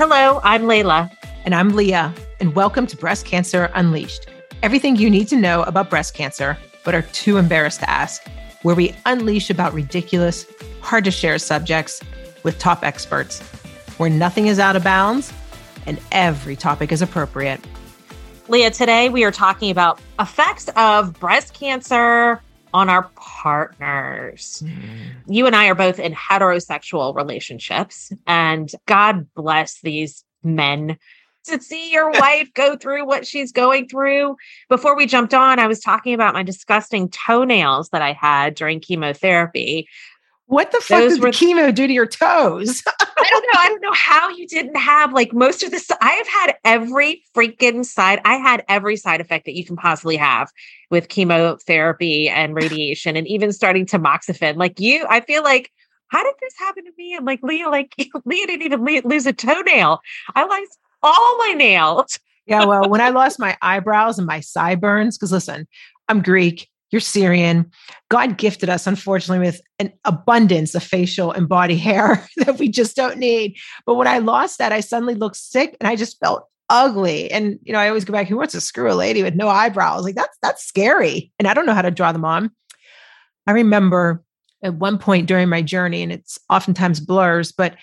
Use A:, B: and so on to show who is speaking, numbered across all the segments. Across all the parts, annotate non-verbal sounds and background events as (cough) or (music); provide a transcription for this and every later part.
A: Hello, I'm Layla.
B: And I'm Leah, and welcome to Breast Cancer Unleashed. Everything you need to know about breast cancer, but are too embarrassed to ask, where we unleash about ridiculous, hard to share subjects with top experts, where nothing is out of bounds and every topic is appropriate.
A: Leah, today we are talking about effects of breast cancer on our partners. Mm. You and I are both in heterosexual relationships, and God bless these men to see your (laughs) wife go through what she's going through. Before we jumped on, I was talking about my disgusting toenails that I had during chemotherapy.
B: What the fuck Those did the chemo do to your toes? (laughs)
A: I don't know. I don't know how you didn't have like most of this. I have had every freaking side. I had every side effect that you can possibly have with chemotherapy and (sighs) radiation, and even starting tamoxifen. Like you, I feel like how did this happen to me? And like Leah, like (laughs) Leah didn't even lose a toenail. I lost all my nails.
B: yeah, well, when I (laughs) lost my eyebrows and my sideburns, because listen, I'm Greek you're Syrian. God gifted us, unfortunately, with an abundance of facial and body hair (laughs) that we just don't need. But when I lost that, I suddenly looked sick and I just felt ugly. And you know, I always go back, who wants to screw a lady with no eyebrows? Like that's that's scary. And I don't know how to draw them on. I remember at one point during my journey, and it's oftentimes blurs, but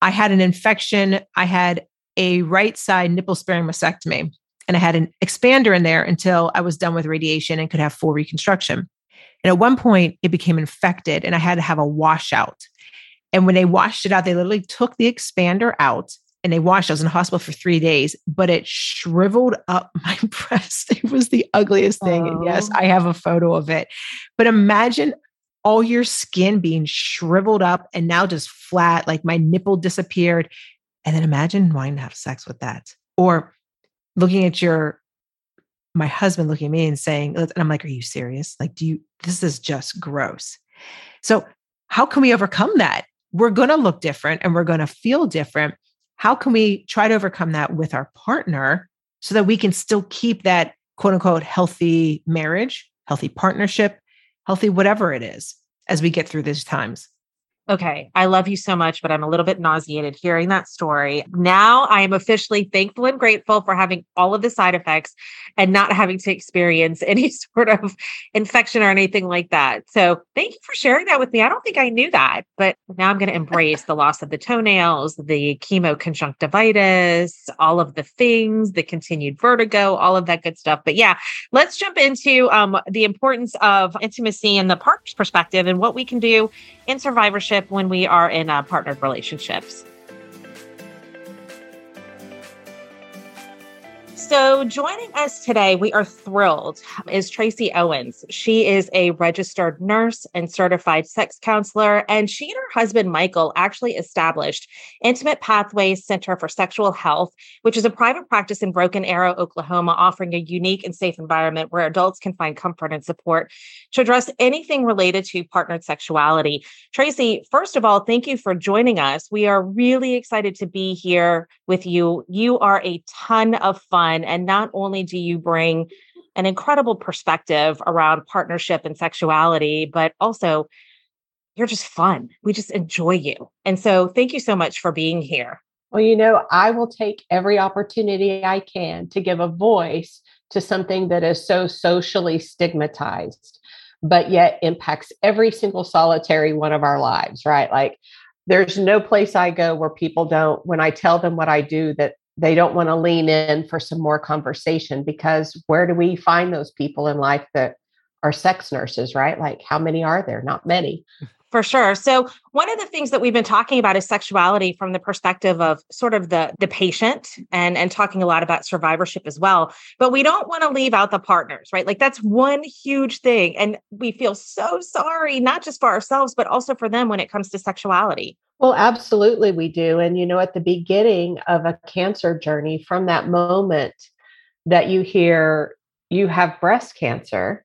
B: I had an infection. I had a right side nipple sparing mastectomy and I had an expander in there until I was done with radiation and could have full reconstruction. And at one point, it became infected and I had to have a washout. And when they washed it out, they literally took the expander out and they washed. I was in the hospital for three days, but it shriveled up (laughs) my breast. It was the ugliest thing. Oh. And yes, oh. I have a photo of it. But imagine all your skin being shriveled up and now just flat, like my nipple disappeared. And then imagine wanting to have sex with that. Or looking at your my husband looking at me and saying and i'm like are you serious? Like do you this is just gross. So how can we overcome that? We're going to look different and we're going to feel different. How can we try to overcome that with our partner so that we can still keep that quote unquote healthy marriage healthy partnership healthy whatever it is as we get through these times
A: Okay, I love you so much, but I'm a little bit nauseated hearing that story. Now I am officially thankful and grateful for having all of the side effects and not having to experience (laughs) any sort of infection or anything like that. So thank you for sharing that with me. I don't think I knew that, but now I'm going to embrace the loss of the toenails, the chemo conjunctivitis, all of the things, the continued vertigo, all of that good stuff. But yeah, let's jump into um, the importance of intimacy and the partner's perspective and what we can do in survivorship when we are in uh, partnered relationships. So, joining us today, we are thrilled, is Traci Owens. She is a registered nurse and certified sex counselor, and she and her husband, Michael, actually established Intimate Pathways Center for Sexual Health, which is a private practice in Broken Arrow, Oklahoma, offering a unique and safe environment where adults can find comfort and support to address anything related to partnered sexuality. Traci, first of all, thank you for joining us. We are really excited to be here with you. You are a ton of fun and not only do you bring an incredible perspective around partnership and sexuality, but also you're just fun. We just enjoy you. And so thank you so much for being here.
C: Well, you know, I will take every opportunity I can to give a voice to something that is so socially stigmatized, but yet impacts every single solitary one of our lives, right? Like, there's no place I go where people don't, when I tell them what I do, that they don't want to lean in for some more conversation because where do we find those people in life that are sex nurses, right? Like, how many are there? Not many.
A: For sure. So one of the things that we've been talking about is sexuality from the perspective of sort of the the patient and and talking a lot about survivorship as well. But we don't want to leave out the partners, right? Like that's one huge thing and we feel so sorry not just for ourselves but also for them when it comes to sexuality.
C: Well, absolutely, we do. And, you know, at the beginning of a cancer journey, from that moment that you hear you have breast cancer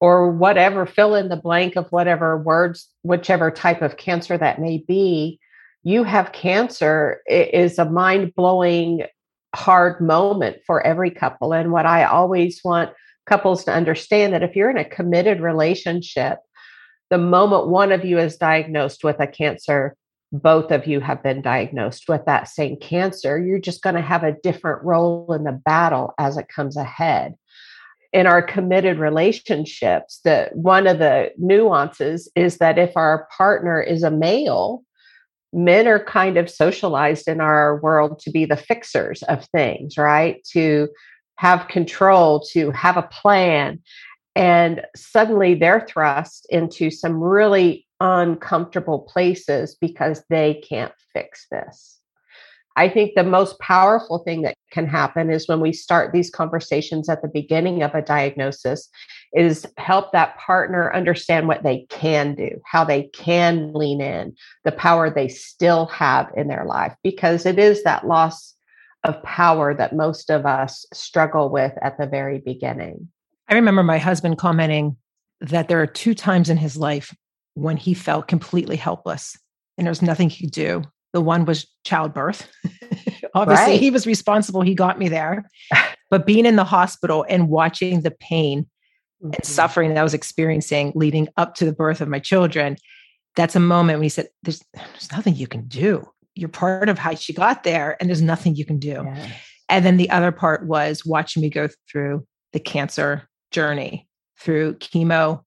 C: or whatever, fill in the blank of whatever words, whichever type of cancer that may be, you have cancer it is a mind blowing, hard moment for every couple. And what I always want couples to understand that if you're in a committed relationship, the moment one of you is diagnosed with a cancer, both of you have been diagnosed with that same cancer. You're just going to have a different role in the battle as it comes ahead. In our committed relationships, that one of the nuances is that if our partner is a male, men are kind of socialized in our world to be the fixers of things, right? To have control, to have a plan. And suddenly they're thrust into some really uncomfortable places because they can't fix this. I think the most powerful thing that can happen is when we start these conversations at the beginning of a diagnosis is help that partner understand what they can do, how they can lean in, the power they still have in their life because it is that loss of power that most of us struggle with at the very beginning.
B: I remember my husband commenting that there are two times in his life when he felt completely helpless and there's nothing he could do. The one was childbirth. (laughs) Obviously, right. he was responsible. He got me there. (laughs) But being in the hospital and watching the pain mm-hmm. and suffering that I was experiencing leading up to the birth of my children, that's a moment when he said, There's, there's nothing you can do. You're part of how she got there, and there's nothing you can do. Yes. And then the other part was watching me go through the cancer journey through chemo,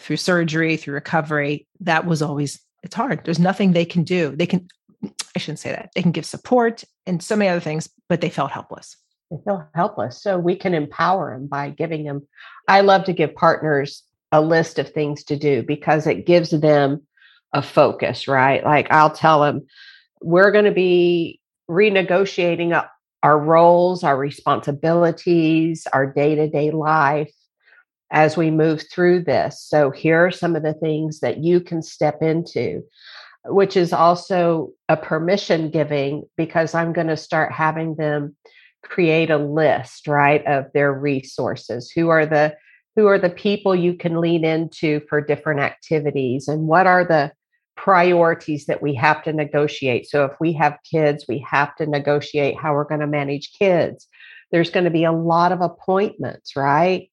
B: through surgery, through recovery, that was always it's hard. There's nothing they can do. They can (clears throat) I shouldn't say that. They can give support and so many other things, but they felt helpless.
C: They feel helpless. So we can empower them by giving them I love to give partners a list of things to do because it gives them a focus, right? Like I'll tell them we're going to be renegotiating our roles, our responsibilities, our day-to-day life as we move through this. So, here are some of the things that you can step into, which is also a permission giving because I'm going to start having them create a list, right, of their resources. Who are the who are the people you can lean into for different activities and what are the priorities that we have to negotiate. So if we have kids, we have to negotiate how we're going to manage kids. There's going to be a lot of appointments, right?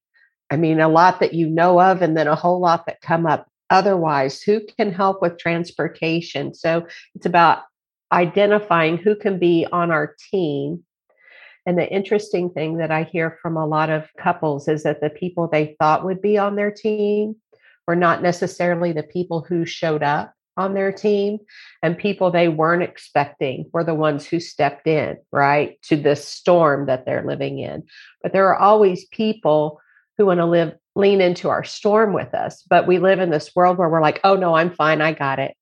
C: I mean, a lot that you know of, and then a whole lot that come up otherwise. Who can help with transportation? So it's about identifying who can be on our team. And the interesting thing that I hear from a lot of couples is that the people they thought would be on their team were not necessarily the people who showed up on their team and people they weren't expecting were the ones who stepped in right to this storm that they're living in but there are always people who want to live lean into our storm with us but we live in this world where we're like oh no i'm fine i got it.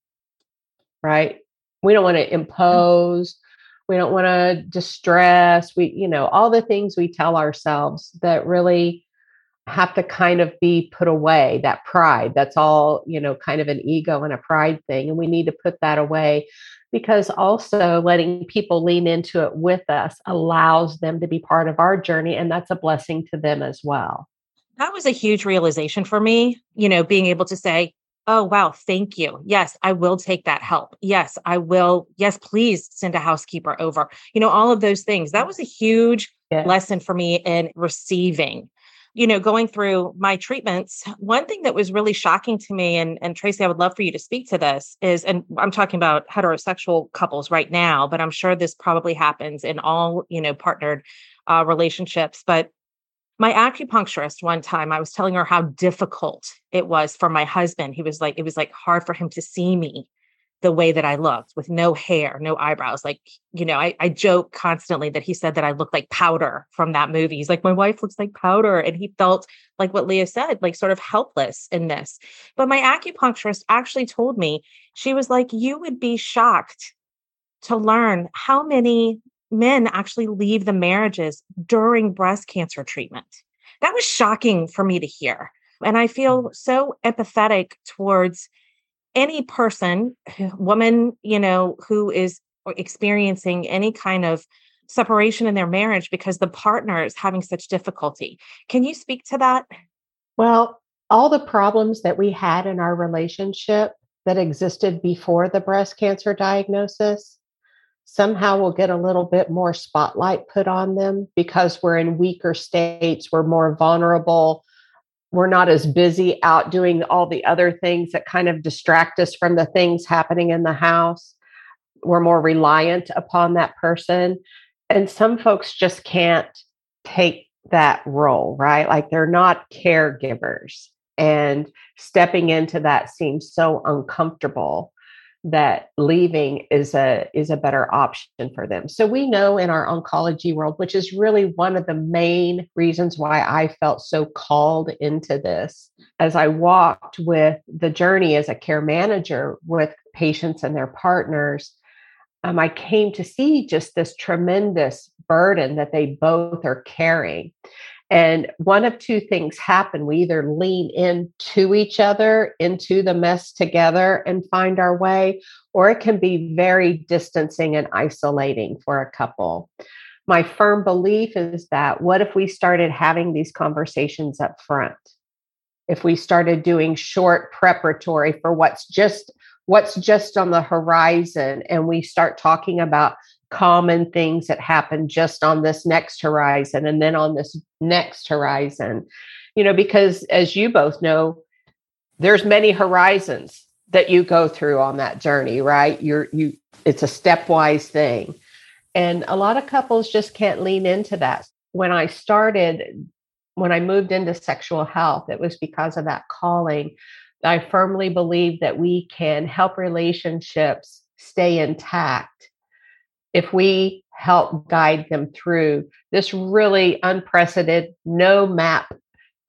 C: Right? We don't want to impose we don't want to distress we you know all the things we tell ourselves that really have to kind of be put away that pride that's all you know kind of an ego and a pride thing and we need to put that away because also letting people lean into it with us allows them to be part of our journey and that's a blessing to them as well
A: that was a huge realization for me, you know, being able to say, oh, wow, thank you. Yes, I will take that help. Yes, I will. Yes, please send a housekeeper over. You know, all of those things. That was a huge lesson for me in receiving. You know, going through my treatments, one thing that was really shocking to me, and, and Traci, I would love for you to speak to this, is, and I'm talking about heterosexual couples right now, but I'm sure this probably happens in all, you know, partnered uh, relationships. But my acupuncturist one time i was telling her how difficult it was for my husband. He was like it was like hard for him to see me the way that i looked with no hair no eyebrows. Like you know I, I joke constantly that he said that i looked like powder from that movie. He's like my wife looks like powder and he felt like what leah said like sort of helpless in this. But my acupuncturist actually told me she was like you would be shocked to learn how many men actually leave the marriages during breast cancer treatment. That was shocking for me to hear. And I feel so empathetic towards any person, woman, you know, who is experiencing any kind of separation in their marriage because the partner is having such difficulty. Can you speak to that?
C: Well, all the problems that we had in our relationship that existed before the breast cancer diagnosis somehow we'll get a little bit more spotlight put on them because we're in weaker states, we're more vulnerable, we're not as busy out doing all the other things that kind of distract us from the things happening in the house. we're more reliant upon that person. And some folks just can't take that role, right? Like they're not caregivers. And stepping into that seems so uncomfortable that leaving is a is a better option for them. So we know in our oncology world, which is really one of the main reasons why I felt so called into this, as I walked with the journey as a care manager with patients and their partners, um, I came to see just this tremendous burden that they both are carrying. And one of two things happen. We either lean into each other, into the mess together and find our way, or it can be very distancing and isolating for a couple. My firm belief is that what if we started having these conversations up front? If we started doing short preparatory for what's just what's just on the horizon and we start talking about common things that happen just on this next horizon and then on this next horizon. You know because as you both know there's many horizons that you go through on that journey right? You're you it's a stepwise thing. And a lot of couples just can't lean into that. When i started when i moved into sexual health it was because of that calling. I firmly believe that we can help relationships stay intact if we help guide them through this really unprecedented, no map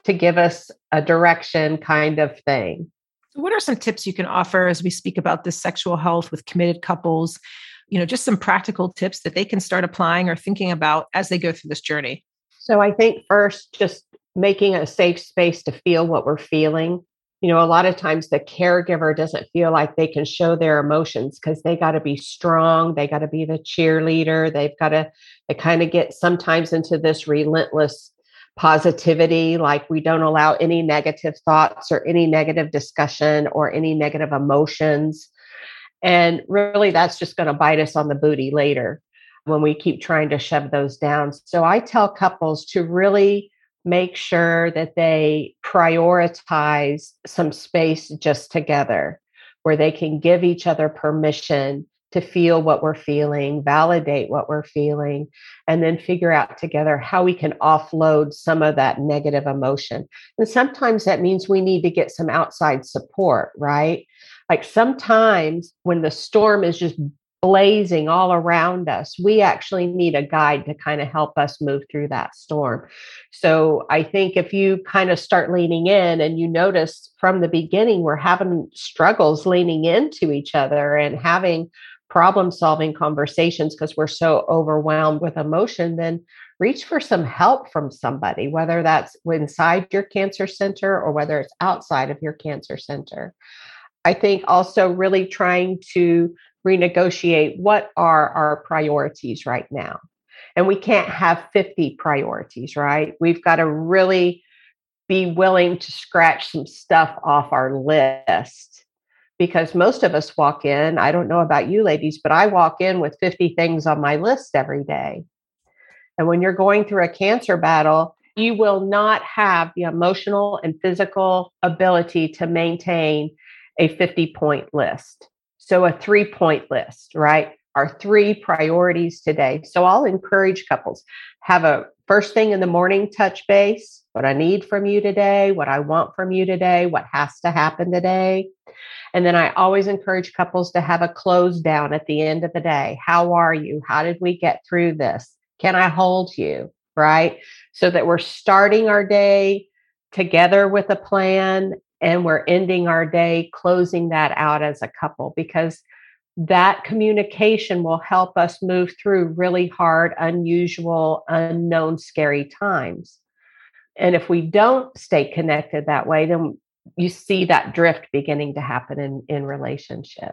C: to give us a direction kind of thing.
B: So what are some tips you can offer as we speak about this sexual health with committed couples? You know, just some practical tips that they can start applying or thinking about as they go through this journey.
C: So I think first, just making a safe space to feel what we're feeling you know, a lot of times the caregiver doesn't feel like they can show their emotions because they got to be strong. They got to be the cheerleader. They've got to, they kind of get sometimes into this relentless positivity, like we don't allow any negative thoughts or any negative discussion or any negative emotions. And really, that's just going to bite us on the booty later when we keep trying to shove those down. So I tell couples to really make sure that they prioritize some space just together where they can give each other permission to feel what we're feeling, validate what we're feeling, and then figure out together how we can offload some of that negative emotion. And sometimes that means we need to get some outside support, right? Like sometimes when the storm is just blazing all around us. We actually need a guide to kind of help us move through that storm. So I think if you kind of start leaning in and you notice from the beginning, we're having struggles leaning into each other and having problem solving conversations because we're so overwhelmed with emotion, then reach for some help from somebody, whether that's inside your cancer center or whether it's outside of your cancer center. I think also really trying to renegotiate what are our priorities right now. And we can't have 50 priorities, right? We've got to really be willing to scratch some stuff off our list because most of us walk in. I don't know about you ladies, but I walk in with 50 things on my list every day. And when you're going through a cancer battle, you will not have the emotional and physical ability to maintain a 50 point list. So, a three point list, right? Our three priorities today. So, I'll encourage couples have a first thing in the morning touch base what I need from you today, what I want from you today, what has to happen today. And then I always encourage couples to have a close down at the end of the day. How are you? How did we get through this? Can I hold you? Right? So that we're starting our day together with a plan and we're ending our day closing that out as a couple because that communication will help us move through really hard, unusual, unknown, scary times. And if we don't stay connected that way, then you see that drift beginning to happen in, in relationship.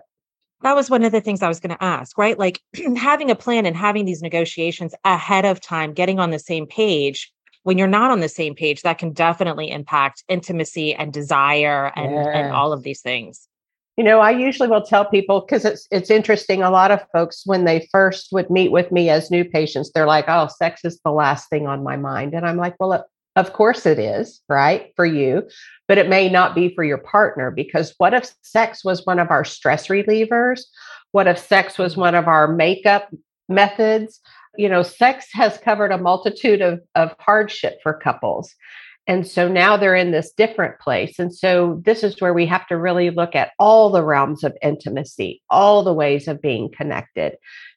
A: That was one of the things I was going to ask, right? Like (clears throat) having a plan and having these negotiations ahead of time, getting on the same page when you're not on the same page, that can definitely impact intimacy and desire and, and all of these things.
C: You know, I usually will tell people because it's it's interesting. A lot of folks, when they first would meet with me as new patients, they're like, "Oh, sex is the last thing on my mind," and I'm like, "Well, Of course it is, right? For you, but it may not be for your partner because what if sex was one of our stress relievers? What if sex was mm-hmm. one of our makeup methods? You know, sex has covered a multitude of, of hardship for couples. And so now they're in this different place. And so this is where we have to really look at all the realms of intimacy, all the ways of being connected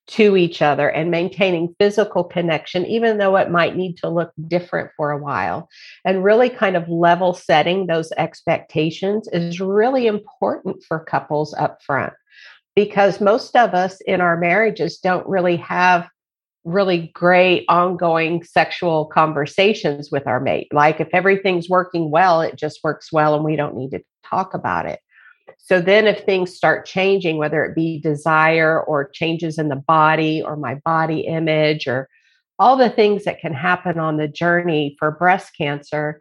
C: to each other and maintaining physical connection, even though it might need to look different for a while. And really kind of level setting those expectations is really important for couples up front because most of us in our marriages don't really have really great ongoing sexual conversations with our mate. Like if everything's working well, it just works well and we don't need to talk about it. So then if things start changing, whether it be desire or changes in the body or my body image or all the things that can happen on the journey for breast cancer,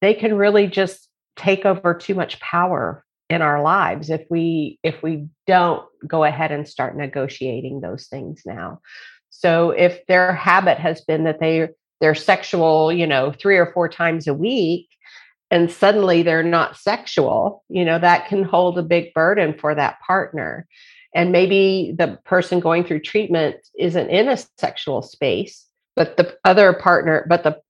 C: they can really just take over too much power in our lives if we if we don't go ahead and start negotiating those things now so if their habit has been that they they're sexual, you know, three or four times a week, and suddenly they're not sexual, you know, that can hold a big burden for that partner. And maybe the person going through treatment isn't in a sexual space, but the other partner, but the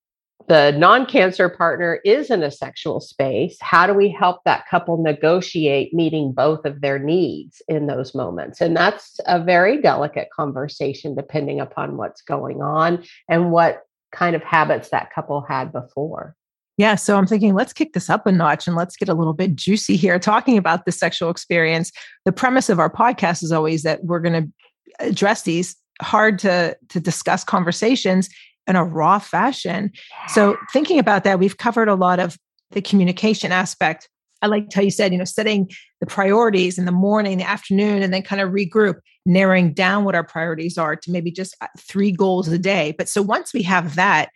C: the non-cancer partner is in a sexual space how do we help that couple negotiate meeting both of their needs in those moments and that's a very delicate conversation depending upon what's going on and what kind of habits that couple had before
B: yeah, so I'm thinking let's kick this up a notch and let's get a little bit juicy here talking about the sexual experience. The premise of our podcast is always that we're going to address these hard to to discuss conversations in a raw fashion. So thinking about that, we've covered a lot of the communication aspect. I liked how you said, you know, setting the priorities in the morning, the afternoon, and then kind of regroup, narrowing down what our priorities are to maybe just uh, three goals a day. But so once we have that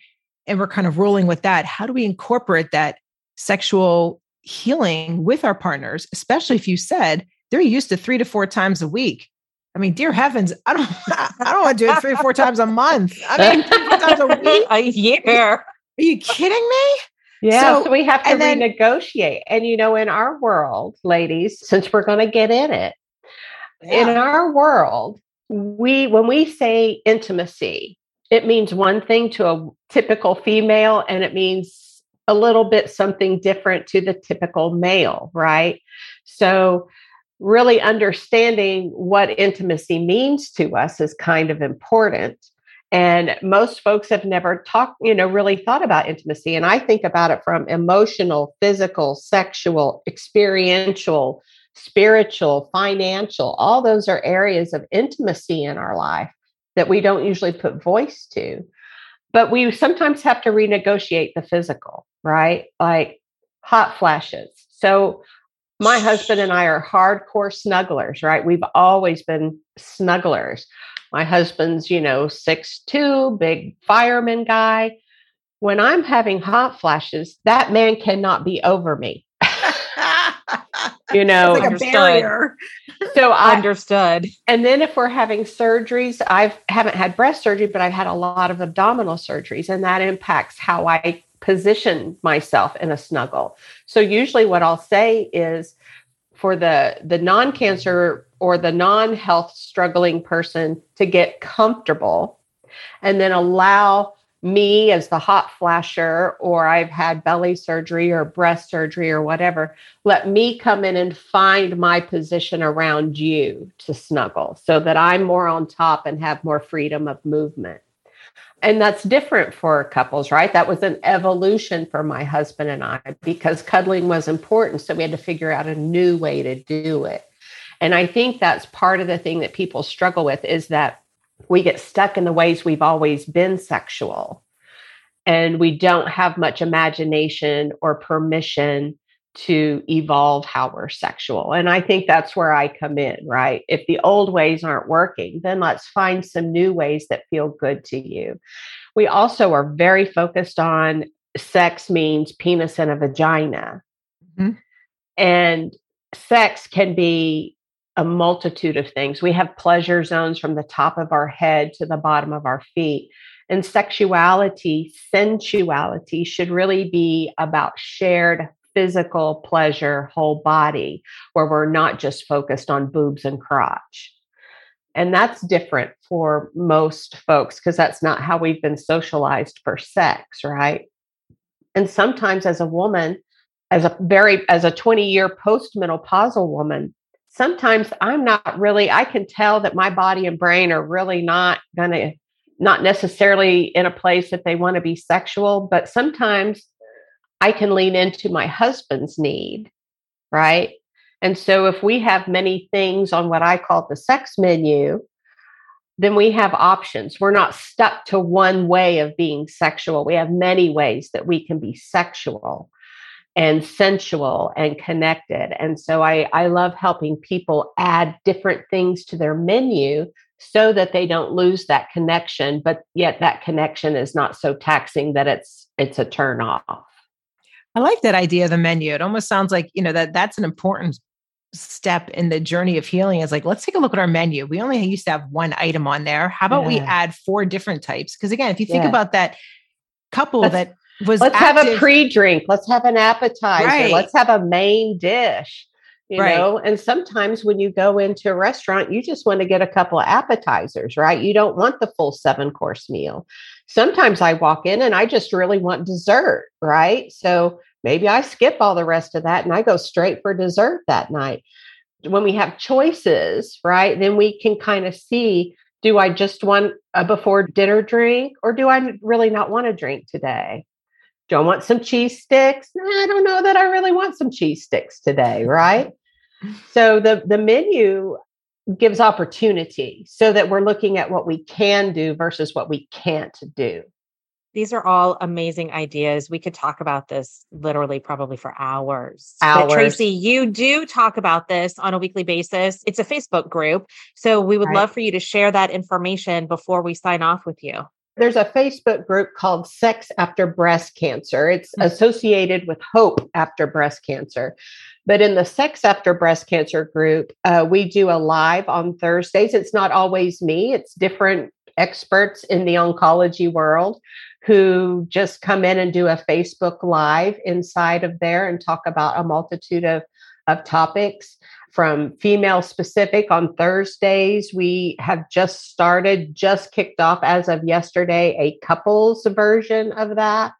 B: and we're kind of rolling with that, how do we incorporate that sexual healing with our partners, especially if you said they're used to three to four times a week? I mean, dear heavens, I don't, (laughs) I don't want to do it three or four (laughs) times a month. I mean, three times a (laughs) week,
A: a year.
B: Are you kidding me?
C: Yeah, so, so we have to then, renegotiate. And you know, in our world, ladies, since we're going to get in it, yeah. in our world, we when we say intimacy, it means one thing to a typical female, and it means a little bit something different to the typical male, right? So really understanding what intimacy means to us is kind of important. And most folks have never talked, you know, really thought about intimacy. And I think about it from emotional, physical, sexual, experiential, spiritual, financial. All those are areas of intimacy in our life that we don't usually put voice to. But we sometimes have to renegotiate the physical, right? Like hot flashes. So my husband and I are hardcore snugglers, right? We've always been snugglers. My husband's, you know, six two, big fireman guy. When I'm having hot flashes, that man cannot be over me. you (laughs) know,
B: like barrier.
A: So (laughs) I understood.
C: And then if we're having surgeries, I haven't had breast surgery, but I've had a lot of abdominal surgeries, and that impacts how I position myself in a snuggle. So usually what I'll say is for the the non-cancer or the non-health struggling person to get comfortable and then allow me as the hot flasher or I've had belly surgery or breast surgery or whatever, let me come in and find my position around you to snuggle so that I'm more on top and have more freedom of movement. And that's different for couples, right? That was an evolution for my husband and I because cuddling was important. So we had to figure out a new way to do it. And I think that's part of the thing that people struggle with is that we get stuck in the ways we've always been sexual and we don't have much imagination or permission to evolve how we're sexual. And I think that's where I come in, right? If the old ways aren't working, then let's find some new ways that feel good to you. We also are very focused on sex means penis and a vagina. Mm-hmm. And sex can be a multitude of things. We have pleasure zones from the top of our head to the bottom of our feet. And sexuality, sensuality should really be about shared physical pleasure, whole body, where we're not just focused on boobs and crotch. And that's different for most folks because that's not how we've been socialized for sex, right? And sometimes as a woman, as a very as a 20 year postmenopausal woman, sometimes I'm not really I can tell that my body and brain are really not going to not necessarily in a place that they want to be sexual, but sometimes I can lean into my husband's need, right? And so if we have many things on what I call the sex menu, then we have options. We're not stuck to one way of being sexual. We have many ways that we can be sexual and sensual and connected. And so I, I love helping people add different things to their menu so that they don't lose that connection, but yet that connection is not so taxing that it's it's a turn off.
B: I like that idea of the menu. It almost sounds like, you know, that that's an important step in the journey of healing is like, let's take a look at our menu. We only used to have one item on there. How about yeah. we add four different types? Because again, if you think yeah. about that couple let's, that was
C: let's active, have a pre-drink, let's have an appetizer, right. let's have a main dish. You right. know, and sometimes when you go into a restaurant, you just want to get a couple of appetizers, right? You don't want the full seven course meal. Sometimes I walk in and I just really want dessert, right? So maybe I skip all the rest of that and I go straight for dessert that night. When we have choices, right, then we can kind of see do I just want a before dinner drink or do I really not want to drink today? Do I want some cheese sticks? I don't know that I really want some cheese sticks today, right? so the the menu gives opportunity so that we're looking at what we can do versus what we can't do.
A: These are all amazing ideas. We could talk about this literally probably for hours.
C: Hours.
A: But Traci, you do talk about this on a weekly basis. It's a Facebook group. So we would right. love for you to share that information before we sign off with you.
C: There's a Facebook group called Sex After Breast Cancer. It's mm-hmm. associated with Hope After Breast Cancer. But in the Sex After Breast Cancer group, uh, we do a live on Thursdays. It's not always me, it's different experts in the oncology world who just come in and do a Facebook Live inside of there and talk about a multitude of, of topics from female specific on Thursdays. We have just started, just kicked off as of yesterday, a couples version of that.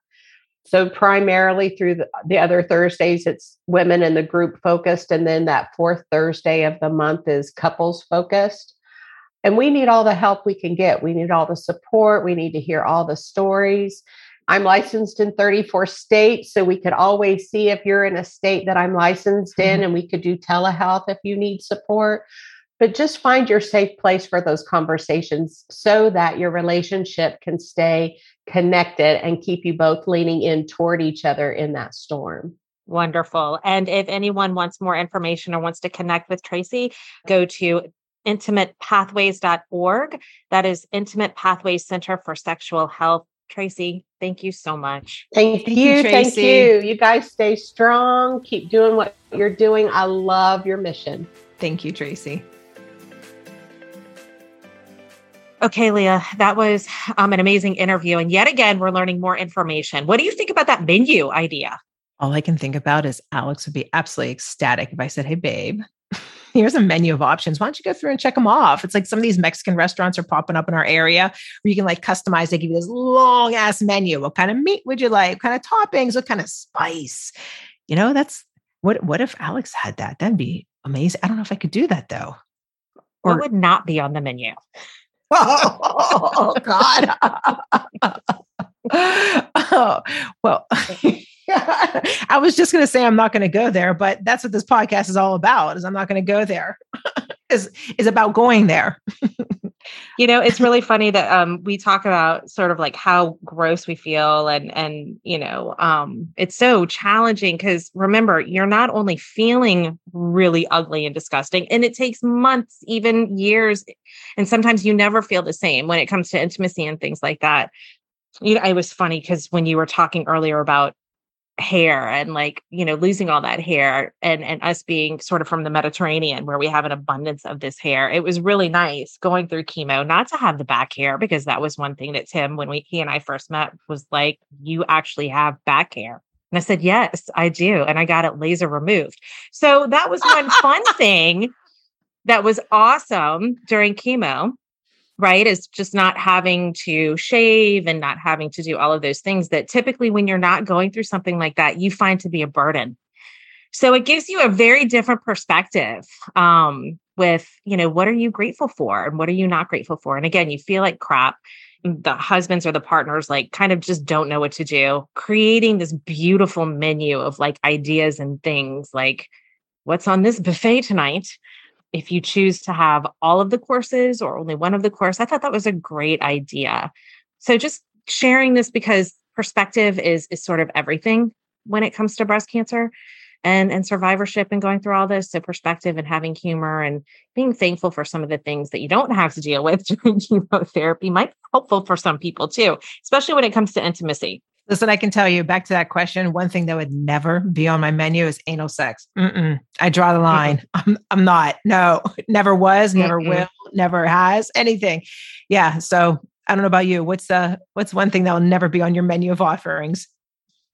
C: So, primarily through the, the other Thursdays, it's women in the group focused. And then that fourth Thursday of the month is couples focused. And we need all the help we can get. We need all the support. We need to hear all the stories. I'm licensed in 34 states, so we could always see if you're in a state that I'm licensed in, mm-hmm. and we could do telehealth if you need support. But just find your safe place for those conversations so that your relationship can stay connected and keep you both leaning in toward each other in that storm.
A: Wonderful. And if anyone wants more information or wants to connect with Traci, go to intimatepathways.org. That is Intimate Pathways Center for Sexual Health. Traci, thank you so much.
C: Thank, thank you. you thank you. You guys stay strong. Keep doing what you're doing. I love your mission.
B: Thank you, Traci.
A: Okay, Leah, that was um, an amazing interview. And yet again, we're learning more information. What do you think about that menu idea?
B: All I can think about is Alex would be absolutely ecstatic if I said, Hey, babe, here's a menu of options. Why don't you go through and check them off? It's like some of these Mexican restaurants are popping up in our area where you can like customize. They give you this long ass menu. What kind of meat would you like? What kind of toppings? What kind of spice? You know, that's what what if Alex had that? That'd be amazing. I don't know if I could do that though.
A: Or what would not be on the menu? (laughs)
B: oh, God. (laughs) oh, well, (laughs) (laughs) I was just going to say I'm not going to go there, but that's what this podcast is all about. Is I'm not going to go there. (laughs) is is about going there. (laughs)
A: you know, it's really funny that um we talk about sort of like how gross we feel and and you know, um it's so challenging cuz remember, you're not only feeling really ugly and disgusting and it takes months, even years and sometimes you never feel the same when it comes to intimacy and things like that. You know, it was funny cuz when you were talking earlier about hair and like you know losing all that hair and and us being sort of from the mediterranean where we have an abundance of this hair it was really nice going through chemo not to have the back hair because that was one thing that tim when we he and i first met was like you actually have back hair. And i said yes i do and i got it laser removed. So that was one fun (laughs) thing that was awesome during chemo right? Is just not having to shave and not having to do all of those things that typically, when you're not going through something like that, you find to be a burden. So it gives you a very different perspective um, with, you know, what are you grateful for and what are you not grateful for? And again, you feel like crap. The husbands or the partners, like, kind of just don't know what to do. Creating this beautiful menu of like ideas and things like, what's on this buffet tonight? If you choose to have all of the courses or only one of the course i thought that was a great idea. So just sharing this because perspective is is sort of everything when it comes to breast cancer and and survivorship and going through all this. So perspective and having humor and being thankful for some of the things that you don't have to deal with (laughs) during chemotherapy might be helpful for some people too especially when it comes to intimacy
B: Listen, I can tell you back to that question. One thing that would never be on my menu is anal sex. Mm-mm. I draw the line. I'm, I'm not. No, (laughs) never was, never Mm-mm. will, never has anything. Yeah. So I don't know about you. What's the what's one thing that will never be on your menu of offerings?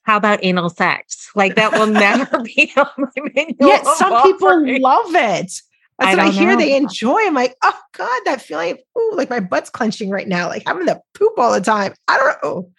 A: How about anal sex? Like that will never (laughs) be on my menu.
B: Yeah, some offerings. people love it. That's I what I hear know. they enjoy. I'm like, oh God, that feeling, ooh, like my butt's clenching right now, like having the poop all the time. I don't know.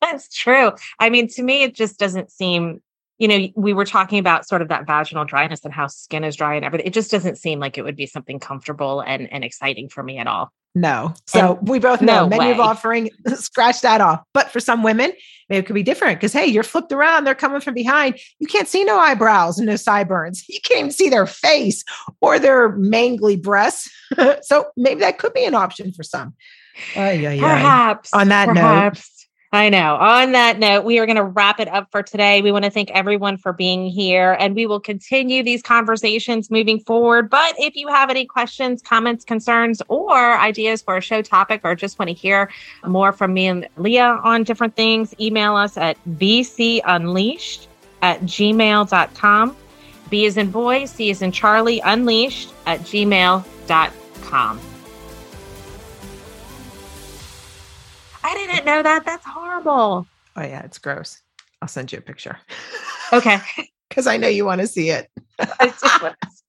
A: That's true. I mean, to me, it just doesn't seem, you know, we were talking about sort of that vaginal dryness and how skin is dry and everything. It just doesn't seem like it would be something comfortable and, and exciting for me at all.
B: No. So and we both know no menu way. of offering, (laughs) scratch that off. But for some women, maybe it could be different because hey, you're flipped around, they're coming from behind. You can't see no eyebrows and no sideburns. (laughs) You can't even see their face or their mangly breasts. (laughs) so maybe that could be an option for some.
A: Uh, yeah, yeah. Perhaps.
B: On that perhaps. note.
A: I know. On that note, we are going to wrap it up for today. We want to thank everyone for being here and we will continue these conversations moving forward. But if you have any questions, comments, concerns, or ideas for a show topic, or just want to hear more from me and Leah on different things, email us at bcunleashed at gmail.com. B is in boy, C is in Charlie, unleashed at gmail.com. I didn't know that. That's horrible.
B: Oh, yeah, it's gross. I'll send you a picture.
A: Okay. (laughs)
B: Because I know you want to see it. (laughs)